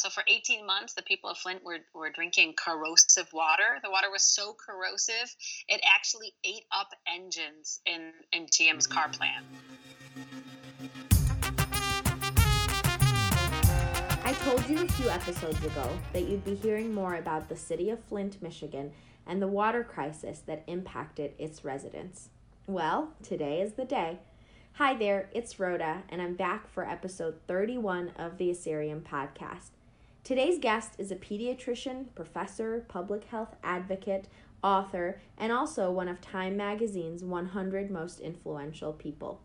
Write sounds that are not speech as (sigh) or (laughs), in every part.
So for 18 months, the people of Flint were, were drinking corrosive water. The water was so corrosive, it actually ate up engines in, in GM's car plant. I told you a few episodes ago that you'd be hearing more about the city of Flint, Michigan, and the water crisis that impacted its residents. Well, today is the day. Hi there, it's Rhoda, and I'm back for episode 31 of the Assyrian podcast. Today's guest is a pediatrician, professor, public health advocate, author, and also one of Time Magazine's 100 most influential people.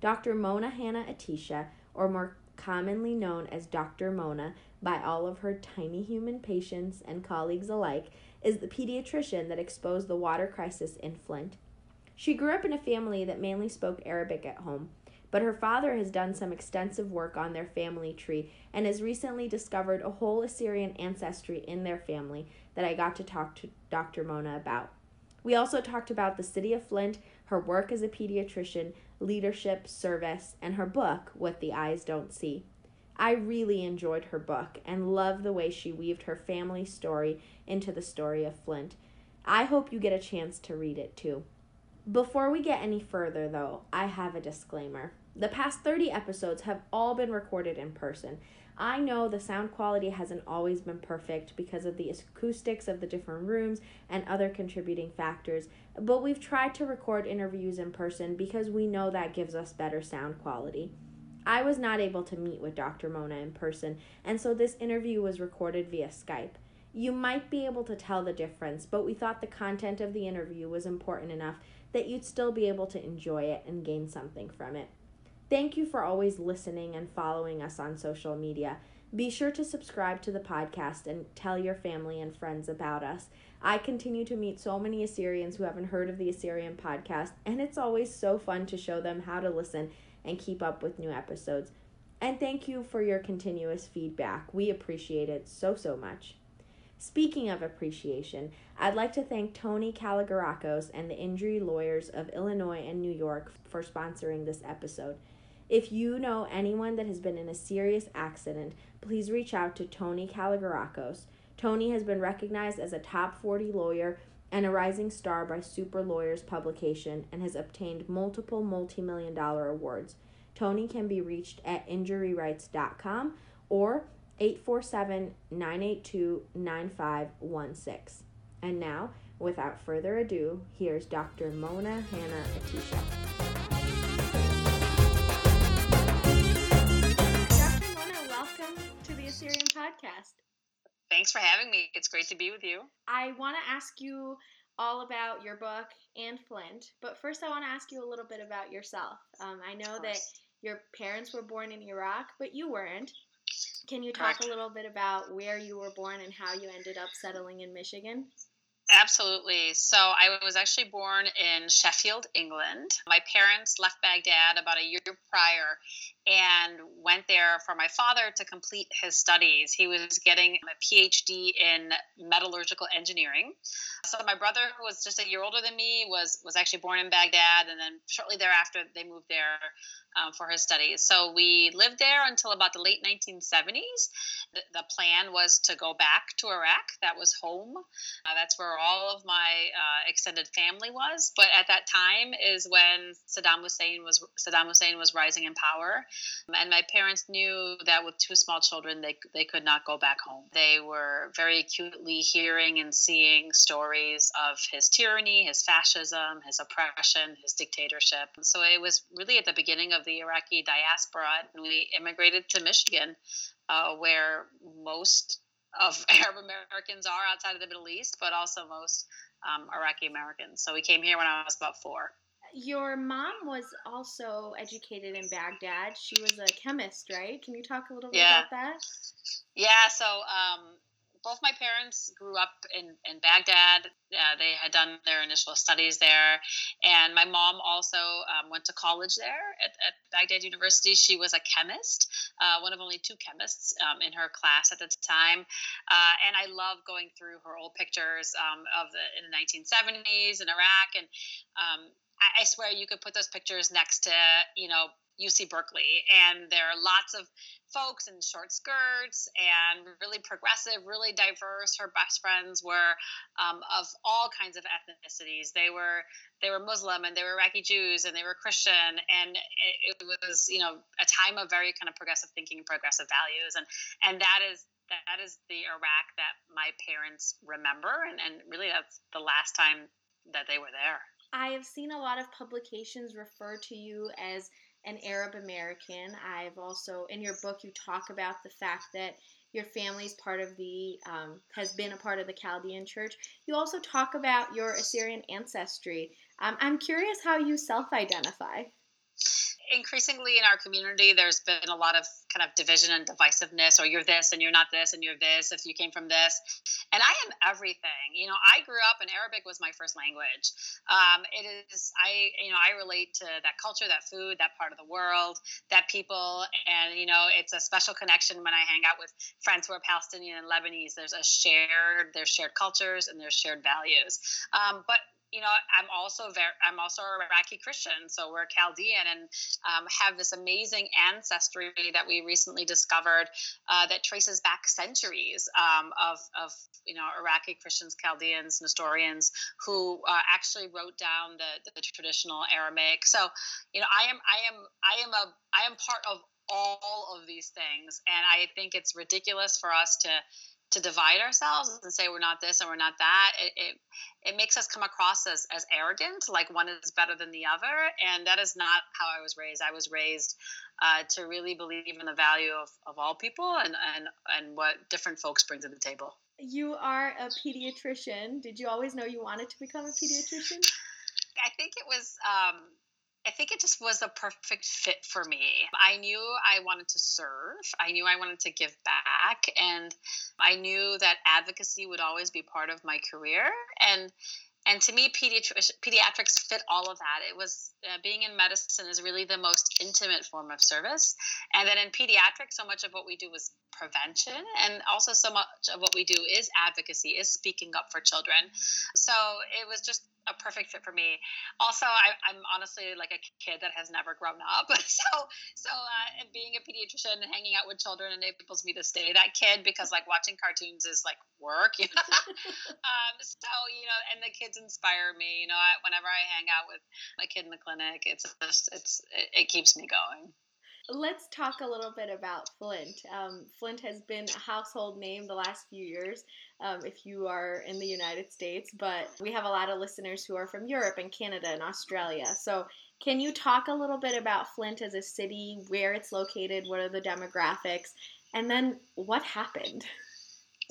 Dr. Mona Hanna Attisha, or more commonly known as Dr. Mona by all of her tiny human patients and colleagues alike, is the pediatrician that exposed the water crisis in Flint. She grew up in a family that mainly spoke Arabic at home, but her father has done some extensive work on their family tree and has recently discovered a whole Assyrian ancestry in their family that I got to talk to Dr. Mona about. We also talked about the city of Flint, her work as a pediatrician, leadership, service, and her book, What the Eyes Don't See. I really enjoyed her book and love the way she weaved her family story into the story of Flint. I hope you get a chance to read it too. Before we get any further, though, I have a disclaimer. The past 30 episodes have all been recorded in person. I know the sound quality hasn't always been perfect because of the acoustics of the different rooms and other contributing factors, but we've tried to record interviews in person because we know that gives us better sound quality. I was not able to meet with Dr. Mona in person, and so this interview was recorded via Skype. You might be able to tell the difference, but we thought the content of the interview was important enough that you'd still be able to enjoy it and gain something from it. Thank you for always listening and following us on social media. Be sure to subscribe to the podcast and tell your family and friends about us. I continue to meet so many Assyrians who haven't heard of the Assyrian podcast, and it's always so fun to show them how to listen and keep up with new episodes. And thank you for your continuous feedback. We appreciate it so, so much. Speaking of appreciation, I'd like to thank Tony Kalogerakos and the injury lawyers of Illinois and New York for sponsoring this episode. If you know anyone that has been in a serious accident, please reach out to Tony Kalogerakos. Tony has been recognized as a top 40 lawyer and a rising star by Super Lawyers publication and has obtained multiple multi million dollar awards. Tony can be reached at injuryrights.com or 847 982 9516. And now, without further ado, here's Dr. Mona Hanna Attisha. Podcast. Thanks for having me. It's great to be with you. I want to ask you all about your book and Flint, but first I want to ask you a little bit about yourself. Um, I know that your parents were born in Iraq, but you weren't. Can you talk Correct. a little bit about where you were born and how you ended up settling in Michigan? Absolutely. So I was actually born in Sheffield, England. My parents left Baghdad about a year prior and went there for my father to complete his studies. He was getting a PhD in metallurgical engineering. So my brother, who was just a year older than me, was was actually born in Baghdad, and then shortly thereafter they moved there um, for his studies. So we lived there until about the late 1970s. The, the plan was to go back to Iraq. That was home. Uh, that's where all of my uh, extended family was. But at that time is when Saddam Hussein was Saddam Hussein was rising in power, and my parents knew that with two small children, they they could not go back home. They were very acutely hearing and seeing stories of his tyranny, his fascism, his oppression, his dictatorship. So it was really at the beginning of the Iraqi diaspora, and we immigrated to Michigan, uh, where most of (laughs) Arab Americans are outside of the Middle East, but also most um, Iraqi Americans. So we came here when I was about four. Your mom was also educated in Baghdad. She was a chemist, right? Can you talk a little bit yeah. about that? Yeah, so um, both my parents grew up in, in Baghdad. Uh, they had done their initial studies there. And my mom also um, went to college there at, at, Baghdad University. She was a chemist, uh, one of only two chemists um, in her class at the time. Uh, and I love going through her old pictures um, of the in the 1970s in Iraq. And um, I, I swear you could put those pictures next to, you know, UC Berkeley, and there are lots of folks in short skirts and really progressive, really diverse. Her best friends were um, of all kinds of ethnicities. They were they were Muslim and they were Iraqi Jews and they were Christian, and it, it was you know a time of very kind of progressive thinking progressive values, and and that is that is the Iraq that my parents remember, and, and really that's the last time that they were there. I have seen a lot of publications refer to you as an Arab American. I've also, in your book, you talk about the fact that your family's part of the, um, has been a part of the Chaldean church. You also talk about your Assyrian ancestry. Um, I'm curious how you self identify increasingly in our community, there's been a lot of kind of division and divisiveness, or you're this and you're not this and you're this if you came from this. And I am everything. You know, I grew up and Arabic was my first language. Um, it is, I, you know, I relate to that culture, that food, that part of the world, that people. And, you know, it's a special connection when I hang out with friends who are Palestinian and Lebanese. There's a shared, there's shared cultures and there's shared values. Um, but you know, I'm also very, I'm also a Iraqi Christian, so we're Chaldean and um, have this amazing ancestry that we recently discovered uh, that traces back centuries um, of, of, you know, Iraqi Christians, Chaldeans, Nestorians who uh, actually wrote down the, the traditional Aramaic. So, you know, I am, I am, I am a, I am part of all of these things, and I think it's ridiculous for us to to divide ourselves and say we're not this and we're not that it, it, it makes us come across as, as arrogant like one is better than the other and that is not how i was raised. I was raised uh, to really believe in the value of, of all people and, and, and what different folks bring to the table. You are a pediatrician. Did you always know you wanted to become a pediatrician? I think it was um, I think it just was a perfect fit for me. I knew I wanted to serve. I knew I wanted to give back. And I knew that advocacy would always be part of my career. And and to me pediatrics fit all of that it was uh, being in medicine is really the most intimate form of service and then in pediatrics so much of what we do is prevention and also so much of what we do is advocacy is speaking up for children so it was just a perfect fit for me. Also, I, am honestly like a kid that has never grown up, (laughs) so so uh, and being a pediatrician and hanging out with children enables me to stay that kid because like watching cartoons is like work, you know. (laughs) um, so you know, and the kids inspire me. You know, I, whenever I hang out with my kid in the clinic, it's just it's it, it keeps me going. Let's talk a little bit about Flint. Um, Flint has been a household name the last few years um, if you are in the United States, but we have a lot of listeners who are from Europe and Canada and Australia. So, can you talk a little bit about Flint as a city, where it's located, what are the demographics, and then what happened? (laughs)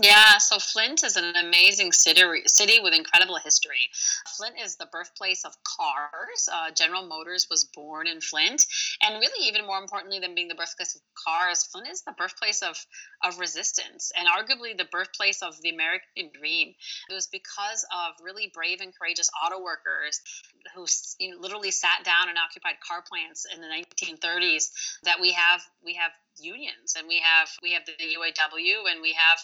Yeah, so Flint is an amazing city, city with incredible history. Flint is the birthplace of cars. Uh, General Motors was born in Flint. And really, even more importantly than being the birthplace of cars, Flint is the birthplace of, of resistance and arguably the birthplace of the American dream. It was because of really brave and courageous auto workers who you know, literally sat down and occupied car plants in the 1930s that we have we have unions and we have we have the UAW and we have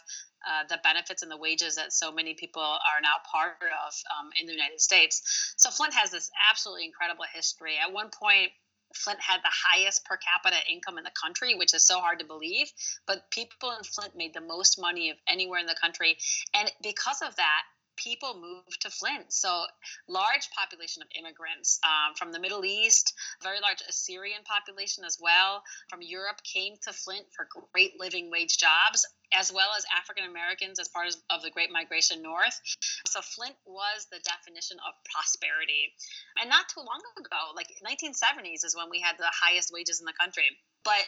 uh, the benefits and the wages that so many people are now part of um, in the United States. So Flint has this absolutely incredible history. At one point, Flint had the highest per capita income in the country, which is so hard to believe. But people in Flint made the most money of anywhere in the country. And because of that, people moved to Flint. So, large population of immigrants um, from the Middle East, very large Assyrian population as well from Europe came to Flint for great living wage jobs, as well as African Americans as part of the Great Migration North. So, Flint was the definition of prosperity. And not too long ago, like 1970s, is when we had the highest wages in the country. But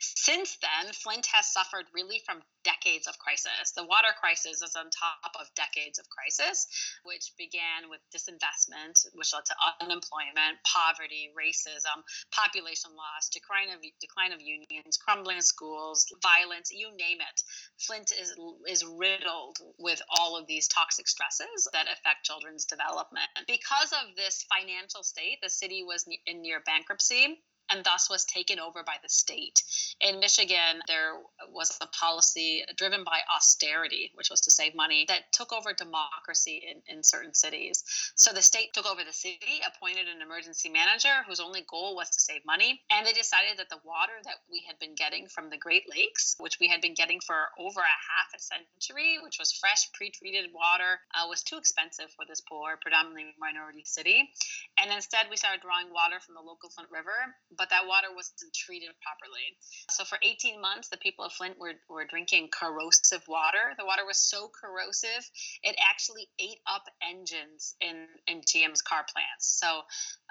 since then, Flint has suffered really from decades of crisis. The water crisis is on top of decades of crisis, which began with disinvestment, which led to unemployment, poverty, racism, population loss, decline of decline of unions, crumbling schools, violence, you name it. Flint is is riddled with all of these toxic stresses that affect children's development. Because of this financial state, the city was in near bankruptcy and thus was taken over by the state. In Michigan, there was a policy driven by austerity, which was to save money, that took over democracy in, in certain cities. So the state took over the city, appointed an emergency manager whose only goal was to save money, and they decided that the water that we had been getting from the Great Lakes, which we had been getting for over a half a century, which was fresh, pre treated water, uh, was too expensive for this poor, predominantly minority city. And instead, we started drawing water from the local Flint River, but that water wasn't treated properly. So for 18 months, the people of Flint were, were drinking corrosive water. The water was so corrosive, it actually ate up engines in, in GM's car plants. So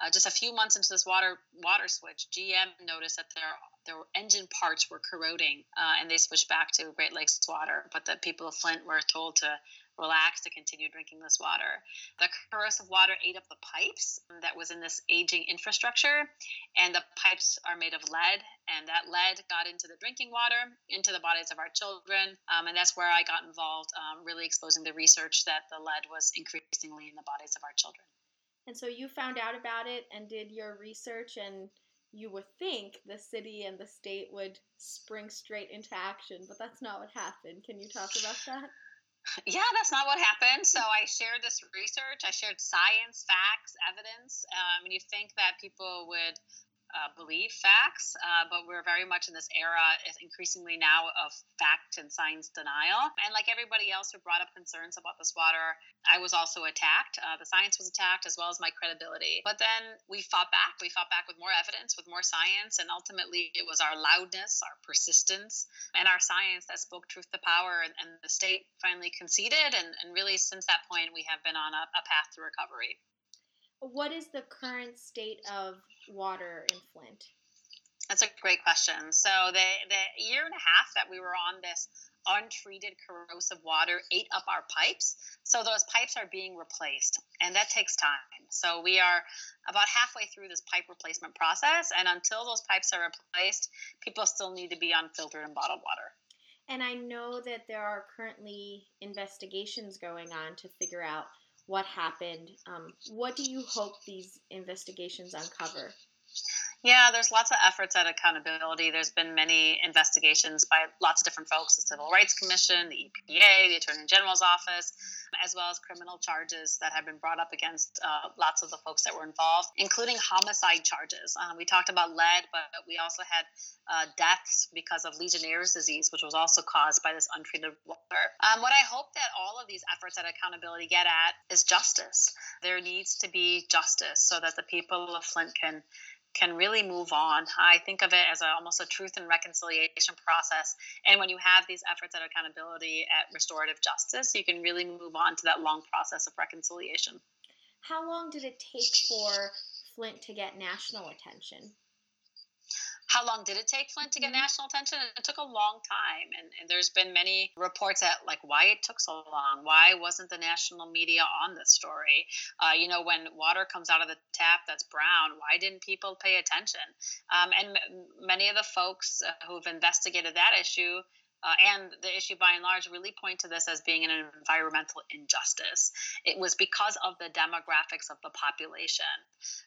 uh, just a few months into this water water switch, GM noticed that their their engine parts were corroding, uh, and they switched back to Great Lakes water. But the people of Flint were told to relax to continue drinking this water. The corrosive water ate up the pipes that was in this aging infrastructure, and the pipes are made of lead, and that lead got into the drinking water, into the bodies of our children, um, and that's where I got involved, um, really exposing the research that the lead was increasingly in the bodies of our children. And so you found out about it and did your research and you would think the city and the state would spring straight into action, but that's not what happened. Can you talk about that? Yeah, that's not what happened. So I shared this research. I shared science, facts, evidence. Um, and you think that people would uh, believe facts, uh, but we're very much in this era, increasingly now, of fact and science denial. And like everybody else who brought up concerns about this water, I was also attacked. Uh, the science was attacked as well as my credibility. But then we fought back. We fought back with more evidence, with more science, and ultimately it was our loudness, our persistence, and our science that spoke truth to power. And, and the state finally conceded. And, and, really, since that point, we have been on a, a path to recovery. What is the current state of water in Flint? That's a great question. So the the year and a half that we were on this untreated corrosive water ate up our pipes. So those pipes are being replaced, and that takes time. So we are about halfway through this pipe replacement process, and until those pipes are replaced, people still need to be on filtered and bottled water. And I know that there are currently investigations going on to figure out what happened. Um, what do you hope these investigations uncover? Yeah, there's lots of efforts at accountability. There's been many investigations by lots of different folks the Civil Rights Commission, the EPA, the Attorney General's Office, as well as criminal charges that have been brought up against uh, lots of the folks that were involved, including homicide charges. Uh, we talked about lead, but we also had uh, deaths because of Legionnaire's disease, which was also caused by this untreated water. Um, what I hope that all of these efforts at accountability get at is justice. There needs to be justice so that the people of Flint can can really move on. I think of it as a, almost a truth and reconciliation process. And when you have these efforts at accountability at restorative justice, you can really move on to that long process of reconciliation. How long did it take for Flint to get national attention? How long did it take Flint to get mm-hmm. national attention? It took a long time, and, and, there's been many reports at like why it took so long. Why wasn't the national media on this story? Uh, you know, when water comes out of the tap that's brown, why didn't people pay attention? Um, and m- many of the folks uh, who've investigated that issue uh, and the issue by and large really point to this as being an environmental injustice. It was because of the demographics of the population,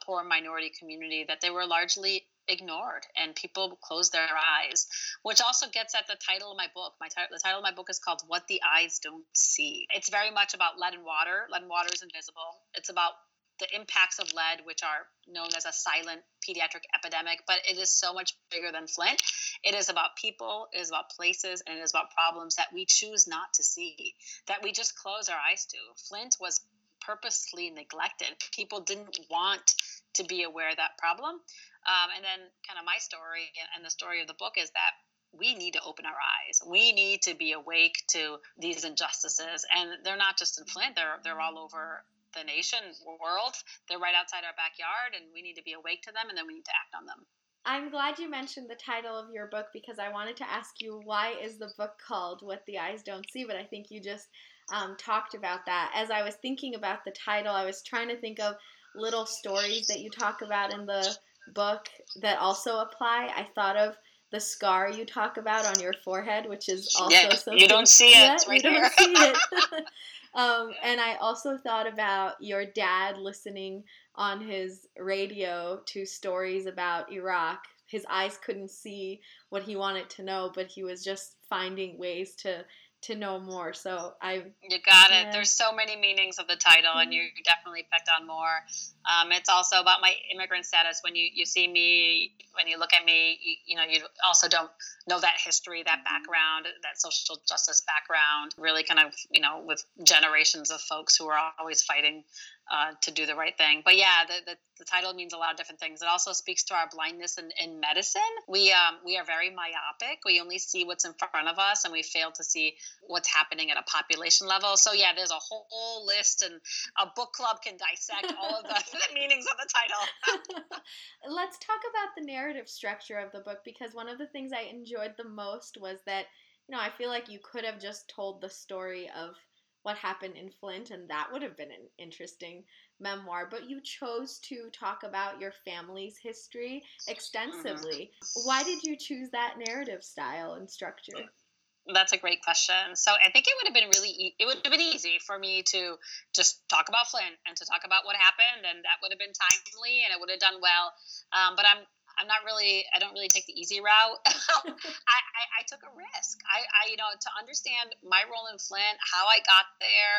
poor minority community, that they were largely ignored and people closed their eyes which also gets at the title of my book. My t- the title of my book is called what the eyes don't see. It's very much about lead and water. Lead and water is invisible. It's about the impacts of lead, which are known as a silent pediatric epidemic, but it is so much bigger than Flint. It is about people, it is about places, and it is about problems that we choose not to see, that we just close our eyes to. Flint was purposely neglected. People didn't want to be aware of that problem. Um, and then, kind of my story and the story of the book is that we need to open our eyes. We need to be awake to these injustices, and they're not just in Flint; they're they're all over the nation, world. They're right outside our backyard, and we need to be awake to them, and then we need to act on them. I'm glad you mentioned the title of your book because I wanted to ask you why is the book called "What the Eyes Don't See," but I think you just um, talked about that. As I was thinking about the title, I was trying to think of little stories that you talk about in the book that also apply. I thought of the scar you talk about on your forehead, which is also yeah, something. You don't see it. Yeah, right you don't see it. (laughs) (laughs) Um, and I also thought about your dad listening on his radio to stories about Iraq. His eyes couldn't see what he wanted to know, but he was just finding ways to to know more. So I you got it. There's so many meanings of the title, and you mm-hmm. definitely picked on more. Um, it's also about my immigrant status. When you, you see me, when you look at me, you, you, know you also don't know that history, that mm-hmm. background, that social justice background. Really, kind of you know with generations of folks who are always fighting uh, to do the right thing. But yeah, the, the, the, title means a lot of different things. It also speaks to our blindness in, in medicine. We um, we are very myopic. We only see what's in front of us, and we fail to see what's happening at a population level. So yeah, there's a whole list, and a book club can dissect all of the, (laughs) the meanings of the title. (laughs) Let's talk about the narrative structure of the book because one of the things I enjoyed the most was that you know I feel like you could have just told the story of what happened in Flint, and that would have been an interesting memoir. But you chose to talk about your family's history extensively. Mm-hmm. Why did you choose that narrative style and structure? That's a great question. So I think it would have been really, it would have been easy for me to just talk about Flint and to talk about what happened, and that would have been timely and it would have done well. Um, but I'm I'm not really I don't really take the easy route. (laughs) I, I, I, took a risk. I, I you know to understand my role in Flint, how I got there,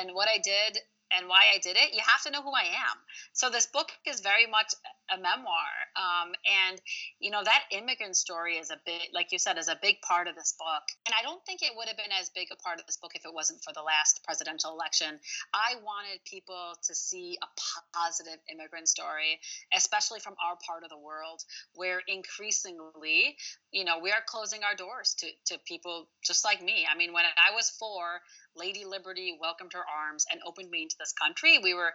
and what I did and why I did it, you have to know who I am. So this book is very much a memoir, um, and you know that immigrant story is a big, like you said, is a big part of this book. And I don't think it would have been as big a part of this book if it wasn't for the last presidential election. I wanted people to see a positive immigrant story, especially from our part of the world, where increasingly, you know, we are closing our doors to to people just like me. I mean, when I was four, Lady Liberty welcomed her arms and opened me into this country. We were,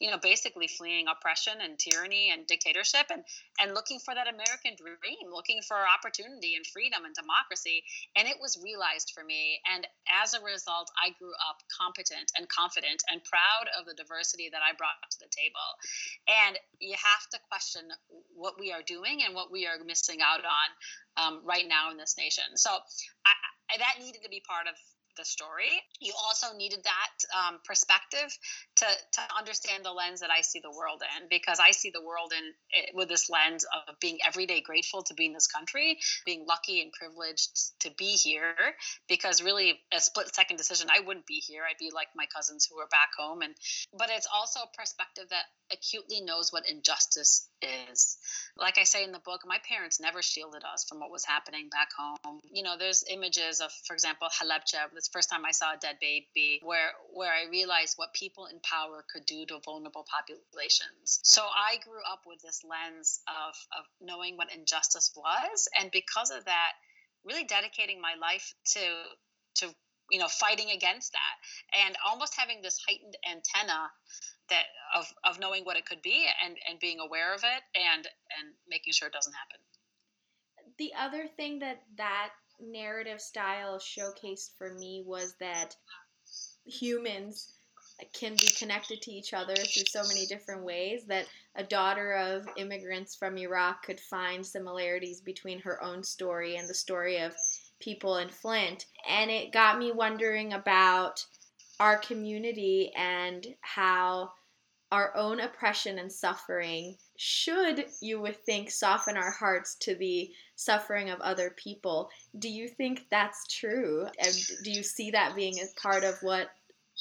you know, basically fleeing oppression and tyranny and dictatorship and and looking for that American dream, looking for opportunity and freedom and democracy. And it was realized for me. And as a result, I grew up competent and confident and proud of the diversity that I brought to the table. And you have to question what we are doing and what we are missing out on um, right now in this nation. So I, I, that needed to be part of the story. You also needed that um, perspective to to understand the lens that I see the world in, because I see the world in eh, with this lens of being everyday grateful to be in this country, being lucky and privileged to be here. Because really, a split second decision, I wouldn't be here. I'd be like my cousins who are back home. And but it's also a perspective that acutely knows what injustice is. Like I say in the book, my parents never shielded us from what was happening back home. You know, there's images of, for example, Halabja. The first time I saw a dead baby, where where I realized what people in power could do to vulnerable populations. So I grew up with this lens of of knowing what injustice was, and because of that, really dedicating my life to to you know fighting against that and almost having this heightened antenna that of of knowing what it could be and and being aware of it and and making sure it doesn't happen the other thing that that narrative style showcased for me was that humans can be connected to each other through so many different ways that a daughter of immigrants from Iraq could find similarities between her own story and the story of people in Flint. And it got me wondering about our community and how our own oppression and suffering should, you would think, soften our hearts to the suffering of other people. Do you think that's true? And do you see that being a part of what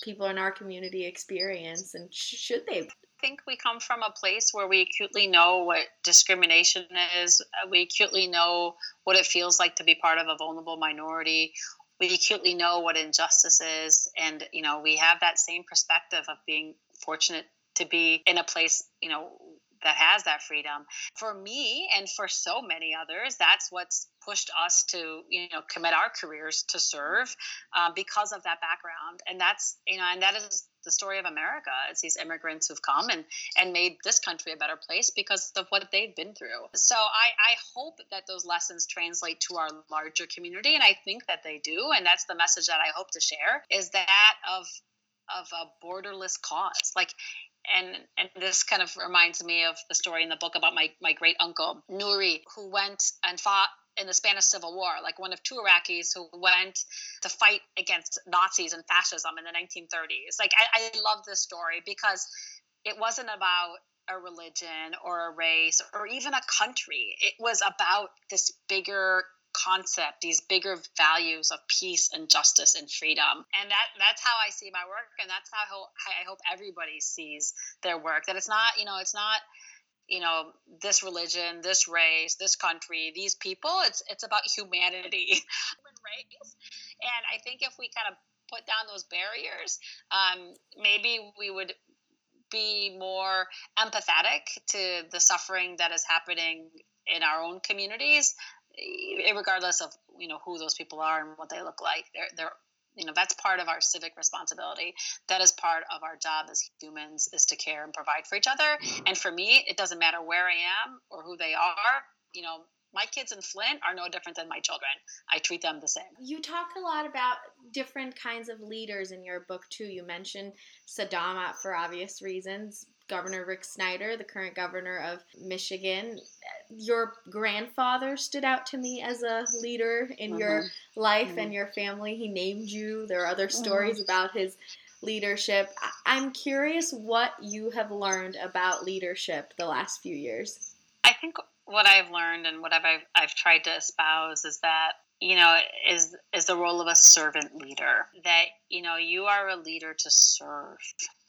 people in our community experience? And should they? I think we come from a place where we acutely know what discrimination is. Uh, we acutely know what it feels like to be part of a vulnerable minority we acutely know what injustice is and you know we have that same perspective of being fortunate to be in a place you know that has that freedom for me and for so many others that's what's pushed us to you know commit our careers to serve uh, because of that background and that's you know and that is the story of America. It's these immigrants who've come and, and made this country a better place because of what they've been through. So I, I hope that those lessons translate to our larger community, and I think that they do. And that's the message that I hope to share is that of of a borderless cause. Like and and this kind of reminds me of the story in the book about my my great uncle Nuri, who went and fought in the Spanish Civil War, like one of two Iraqis who went to fight against Nazis and fascism in the 1930s. Like, I, I love this story because it wasn't about a religion or a race or even a country. It was about this bigger concept, these bigger values of peace and justice and freedom. And that that's how I see my work and that's how I hope, everybody sees their work. That it's not, you know, it's not you know this religion this race this country these people it's it's about humanity (laughs) human race and i think if we kind of put down those barriers um, maybe we would be more empathetic to the suffering that is happening in our own communities Eh, regardless of you know who those people are and what they look like they're they're you know that's part of our civic responsibility that is part of our job as humans is to care and provide for each other mm-hmm. and for me it doesn't matter where i am or who they are you know my kids in Flint are no different than my children. I treat them the same. You talk a lot about different kinds of leaders in your book, too. You mentioned Saddam for obvious reasons, Governor Rick Snyder, the current governor of Michigan. Your grandfather stood out to me as a leader in mm-hmm. your life mm-hmm. and your family. He named you. There are other mm-hmm. stories mm-hmm. about his leadership. I'm curious what you have learned about leadership the last few years. I think what I've learned and what I've, I've, I've tried to espouse is that you know is is the role of a servant leader that you know you are a leader to serve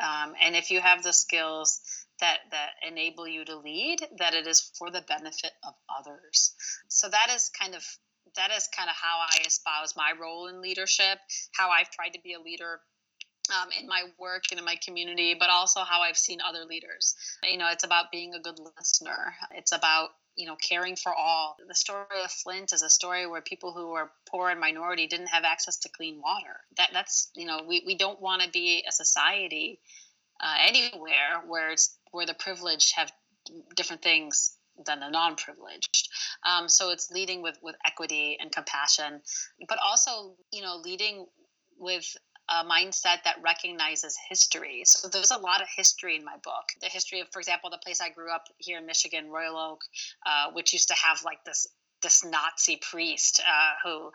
um, and if you have the skills that that enable you to lead that it is for the benefit of others so that is kind of that is kind of how i espouse my role in leadership how i've tried to be a leader um, in my work and in my community, but also how I've seen other leaders. You know, it's about being a good listener. It's about you know caring for all the story of flint is a story where people who are poor and minority didn't have access to clean water that that's you know we, we don't want to be a society uh, anywhere where it's where the privileged have different things than the non-privileged um, so it's leading with with equity and compassion but also you know leading with a mindset that recognizes history. So there's a lot of history in my book. The history of, for example, the place I grew up here in Michigan, Royal Oak, uh, which used to have like this this Nazi priest uh, who,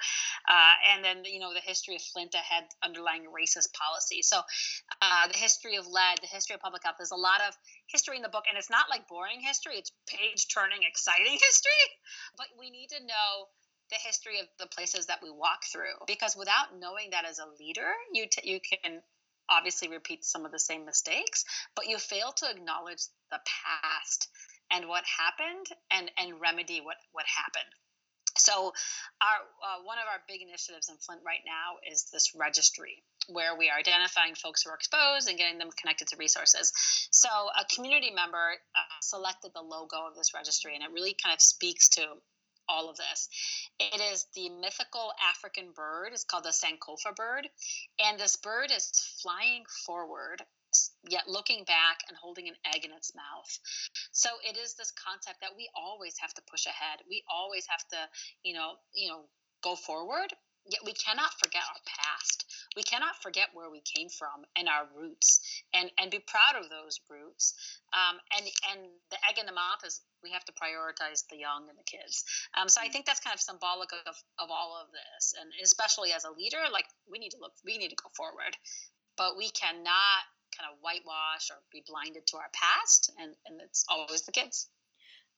uh, and then you know the history of Flint that had underlying racist policy. So uh, the history of lead, the history of public health. There's a lot of history in the book, and it's not like boring history. It's page turning, exciting (laughs) history. But we need to know the history of the places that we walk through because without knowing that as a leader you t- you can obviously repeat some of the same mistakes but you fail to acknowledge the past and what happened and and remedy what what happened so our uh, one of our big initiatives in flint right now is this registry where we are identifying folks who are exposed and getting them connected to resources so a community member uh, selected the logo of this registry and it really kind of speaks to all of this. It is the mythical African bird. It's called the Sankofa bird. And this bird is flying forward, yet looking back and holding an egg in its mouth. So it is this concept that we always have to push ahead. We always have to, you know, you know, go forward Yet we cannot forget our past. We cannot forget where we came from and our roots, and and be proud of those roots. Um, and and the egg in the mouth is we have to prioritize the young and the kids. Um, so I think that's kind of symbolic of, of all of this, and especially as a leader, like we need to look, we need to go forward, but we cannot kind of whitewash or be blinded to our past, and and it's always the kids.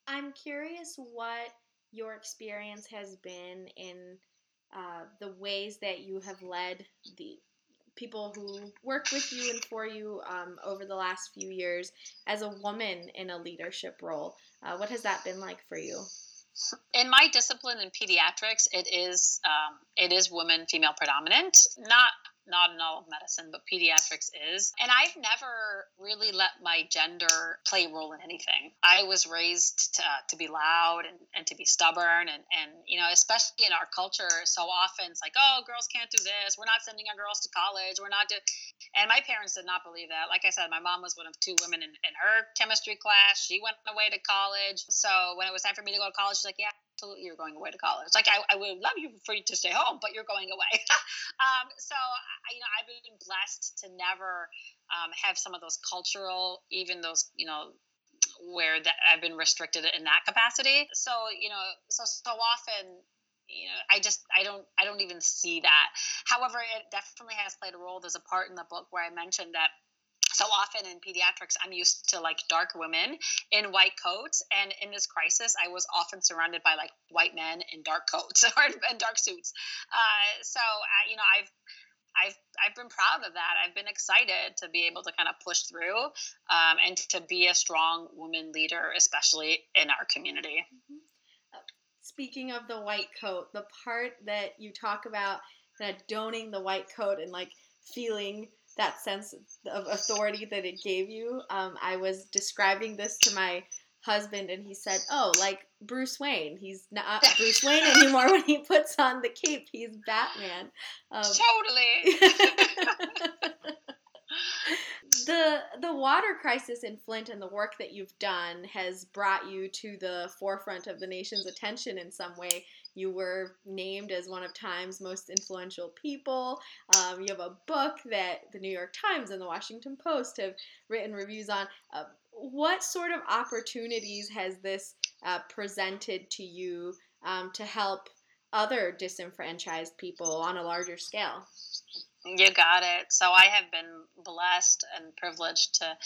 I'm curious what your experience has been in uh, the ways that you have led the people who work with you and for you um, over the last few years as a woman in a leadership role. Uh, what has that been like for you? In my discipline in pediatrics, it is um, it is women female predominant. Not not in all of medicine, but pediatrics is. And I've never really let my gender play a role in anything. I was raised to, uh, to be loud and, and to be stubborn. And, and, you know, especially in our culture, so often it's like, oh, girls can't do this. We're not sending our girls to college. We're not doing. And my parents did not believe that. Like I said, my mom was one of two women in, in her chemistry class. She went away to college. So when it was time for me to go to college, she's like, yeah, absolutely you're going away to college. Like I, I would love you for you to stay home, but you're going away. (laughs) um, so I, you know, I've been blessed to never um, have some of those cultural, even those, you know, where that I've been restricted in that capacity. So you know, so so often you know i just i don't i don't even see that however it definitely has played a role there's a part in the book where i mentioned that so often in pediatrics i'm used to like dark women in white coats and in this crisis i was often surrounded by like white men in dark coats (laughs) or in dark suits uh, so uh, you know i've I've I've been proud of that. I've been excited to be able to kind of push through um, and to be a strong woman leader, especially in our community. Mm-hmm. Speaking of the white coat, the part that you talk about kind of donning the white coat and like feeling that sense of authority that it gave you. Um, I was describing this to my husband, and he said, "Oh, like Bruce Wayne. He's not Bruce Wayne anymore when he puts on the cape. He's Batman." Um, totally. (laughs) the the water crisis in Flint and the work that you've done has brought you to the forefront of the nation's attention in some way. You were named as one of Time's most influential people. Um, you have a book that the New York Times and the Washington Post have written reviews on. Uh, what sort of opportunities has this uh, presented to you um, to help other disenfranchised people on a larger scale? You got it. So I have been blessed and privileged to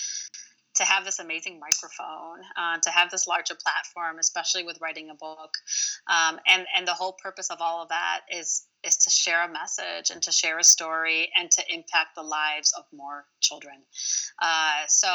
to have this amazing microphone, uh, to have this larger platform, especially with writing a book, um, and and the whole purpose of all of that is is to share a message and to share a story and to impact the lives of more children. Uh, so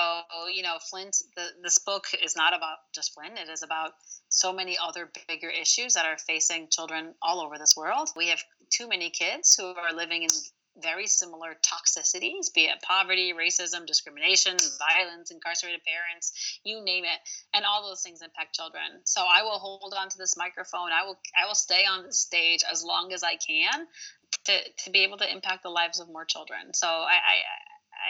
you know, Flint, the, this book is not about just Flint; it is about so many other bigger issues that are facing children all over this world. We have too many kids who are living in very similar toxicities, be it poverty, racism, discrimination, violence, incarcerated parents, you name it, and all those things impact children. So I will hold on to this microphone. I will I will stay on the stage as long as I can to, to be able to impact the lives of more children. So I, I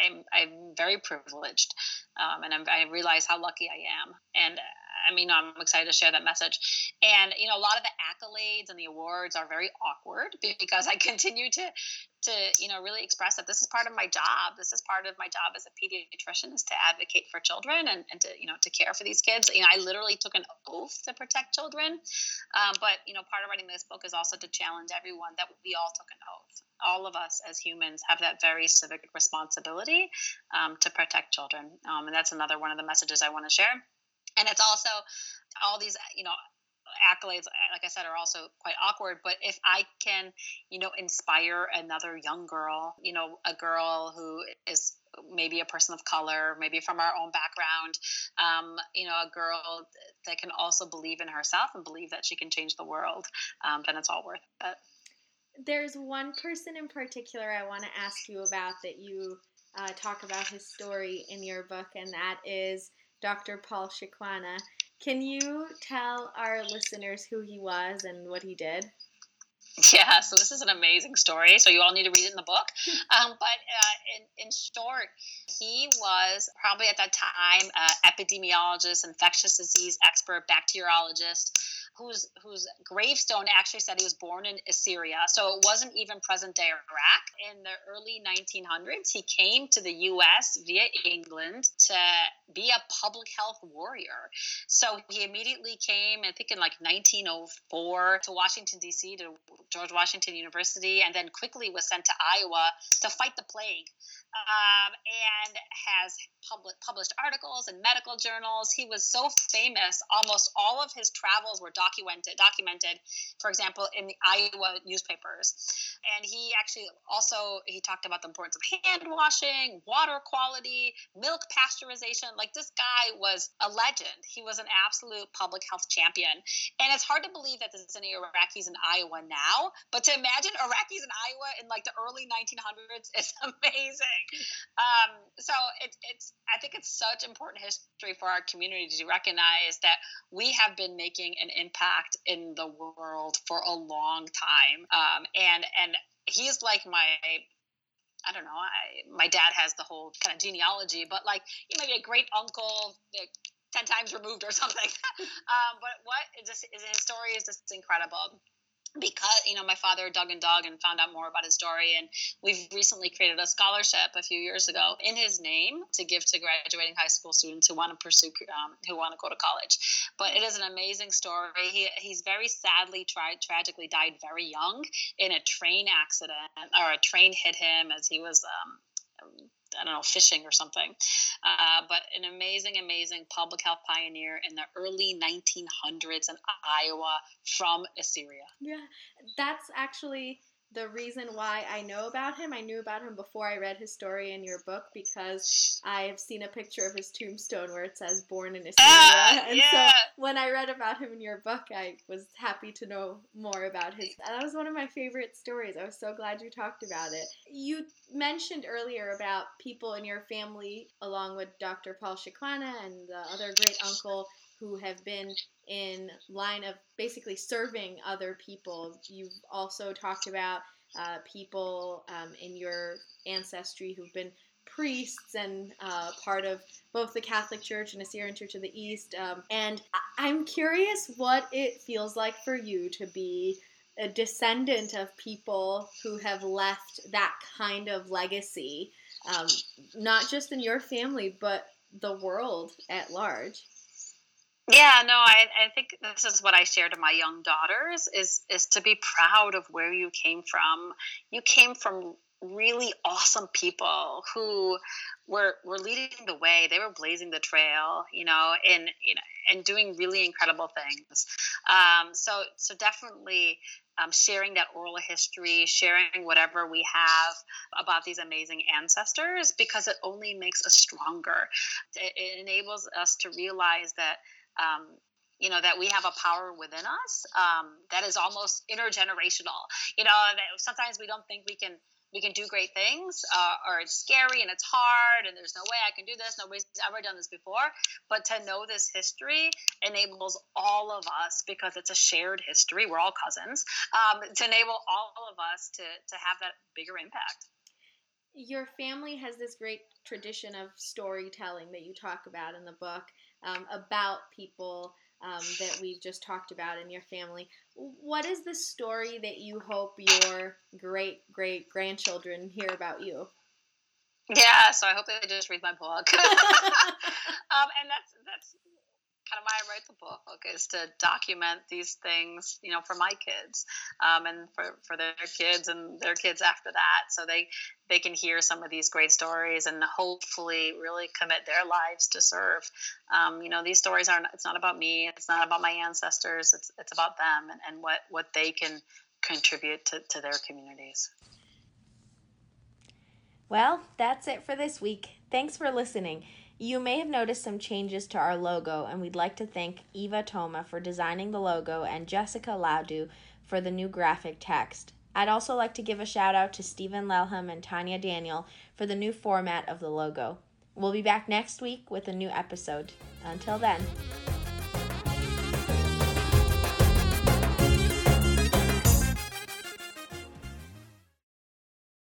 I'm I'm very privileged, um, and I'm, I realize how lucky I am. And I mean, I'm excited to share that message. And you know, a lot of the accolades and the awards are very awkward (laughs) because I continue to to you know really express that this is part of my job. This is part of my job as a pediatrician is to advocate for children and, and to you know to care for these kids. You know i literally took an oath to protect children. Um, but you know part of writing this book is also to challenge everyone that we all took an oath. All of us as humans have that very civic responsibility um, to protect children. Um, and that's another one of the messages i want to share. And it's also all these you know accolades, like I said, are also quite awkward. But if I can, you know, inspire another young girl, you know, a girl who is maybe a person of color, maybe from our own background, um, you know, a girl that can also believe in herself and believe that she can change the world, um, then it's all worth it. There's one person in particular I want to ask you about that you uh, talk about his story in your book, and that is Dr. Paul Shekwana. Can you tell our listeners who he was and what he did? Yeah, so this is an amazing story. So you all need to read it in the book. (laughs) Um, but uh, in, in short, he was probably at that time uh, epidemiologist, infectious disease expert, bacteriologist whose whose gravestone actually said he was born in Assyria. So it wasn't even present day Iraq. In the early 1900s, he came to the U.S. via England to be a public health warrior. So he immediately came, I think in like 1904, to Washington D.C. to George Washington University, and then quickly was sent to Iowa to fight the plague um, and has public, published articles in medical journals. He was so famous, almost all of his travels were documented. Documented, for example, in the Iowa newspapers. And he actually also he talked about the importance of hand washing, water quality, milk pasteurization. Like this guy was a legend. He was an absolute public health champion. And it's hard to believe that there's any Iraqis in Iowa now, but to imagine Iraqis in Iowa in like the early 1900s is (laughs) amazing. Um, so it, it's I think it's such important history for our community to recognize that we have been making an impact in the world for a long time, um, and and he's like my I don't know. I, my dad has the whole kind of genealogy, but like he might be a great uncle, like, ten times removed or (laughs) something. um, but what this? is his story is just incredible. Because you know my father dug and dug and found out more about his story and we've recently created a scholarship a few years ago in his name to give to graduating high school students who want to pursue um, who want to go to college. But it is an amazing story. He, he's very sadly tried tragically died very young in a train accident or a train hit him as he was um, I don't know, fishing or something. Uh, but an amazing, amazing public health pioneer in the early 1900s in Iowa from Assyria. Yeah, that's actually the reason why I know about him. I knew about him before I read his story in your book because I have seen a picture of his tombstone where it says "Born in Assyria," ah, and yeah. so when I read about him in your book, I was happy to know more about his. That was one of my favorite stories. I was so glad you talked about it. You mentioned earlier about people in your family, along with Dr. Paul Shekwana and the other great uncle who have been in line of basically serving other people. You've also talked about uh, people um, in your ancestry who've been priests and uh, part of both the Catholic Church and Assyrian Church of the East. Um, and I'm curious what it feels like for you to be a descendant of people who have left that kind of legacy, um, not just in your family, but the world at large. Yeah, no, I, I think this is what I share to my young daughters is is to be proud of where you came from. You came from really awesome people who were were leading the way. They were blazing the trail, you know, and you know, and doing really incredible things. Um, so so definitely um, sharing that oral history, sharing whatever we have about these amazing ancestors, because it only makes us stronger. It, it enables us to realize that um, you know that we have a power within us um, that is almost intergenerational. You know sometimes we don't think we can we can do great things uh, or it's scary and it's hard and there's no way i can do this. Nobody's ever done this before. But to know this history enables all of us because it's a shared history we're all cousins um, to enable all of us to to have that bigger impact. Your family has this great tradition of storytelling that you talk about in the book um, about people um, that we've just talked about in your family. What is the story that you hope your great great grandchildren hear about you? Yeah, so I hope they just read my book. (laughs) um, and that's that's kind of why I write the book is to document these things, you know, for my kids um, and for, for their kids and their kids after that, so they they can hear some of these great stories and hopefully really commit their lives to serve. Um, you know, these stories aren't. It's not about me. It's not about my ancestors. It's it's about them and, and what what they can contribute to, to their communities. Well, that's it for this week. Thanks for listening. You may have noticed some changes to our logo, and we'd like to thank Eva Toma for designing the logo and Jessica Laudu for the new graphic text. I'd also like to give a shout out to Stephen Lelham and Tanya Daniel for the new format of the logo. We'll be back next week with a new episode. Until then.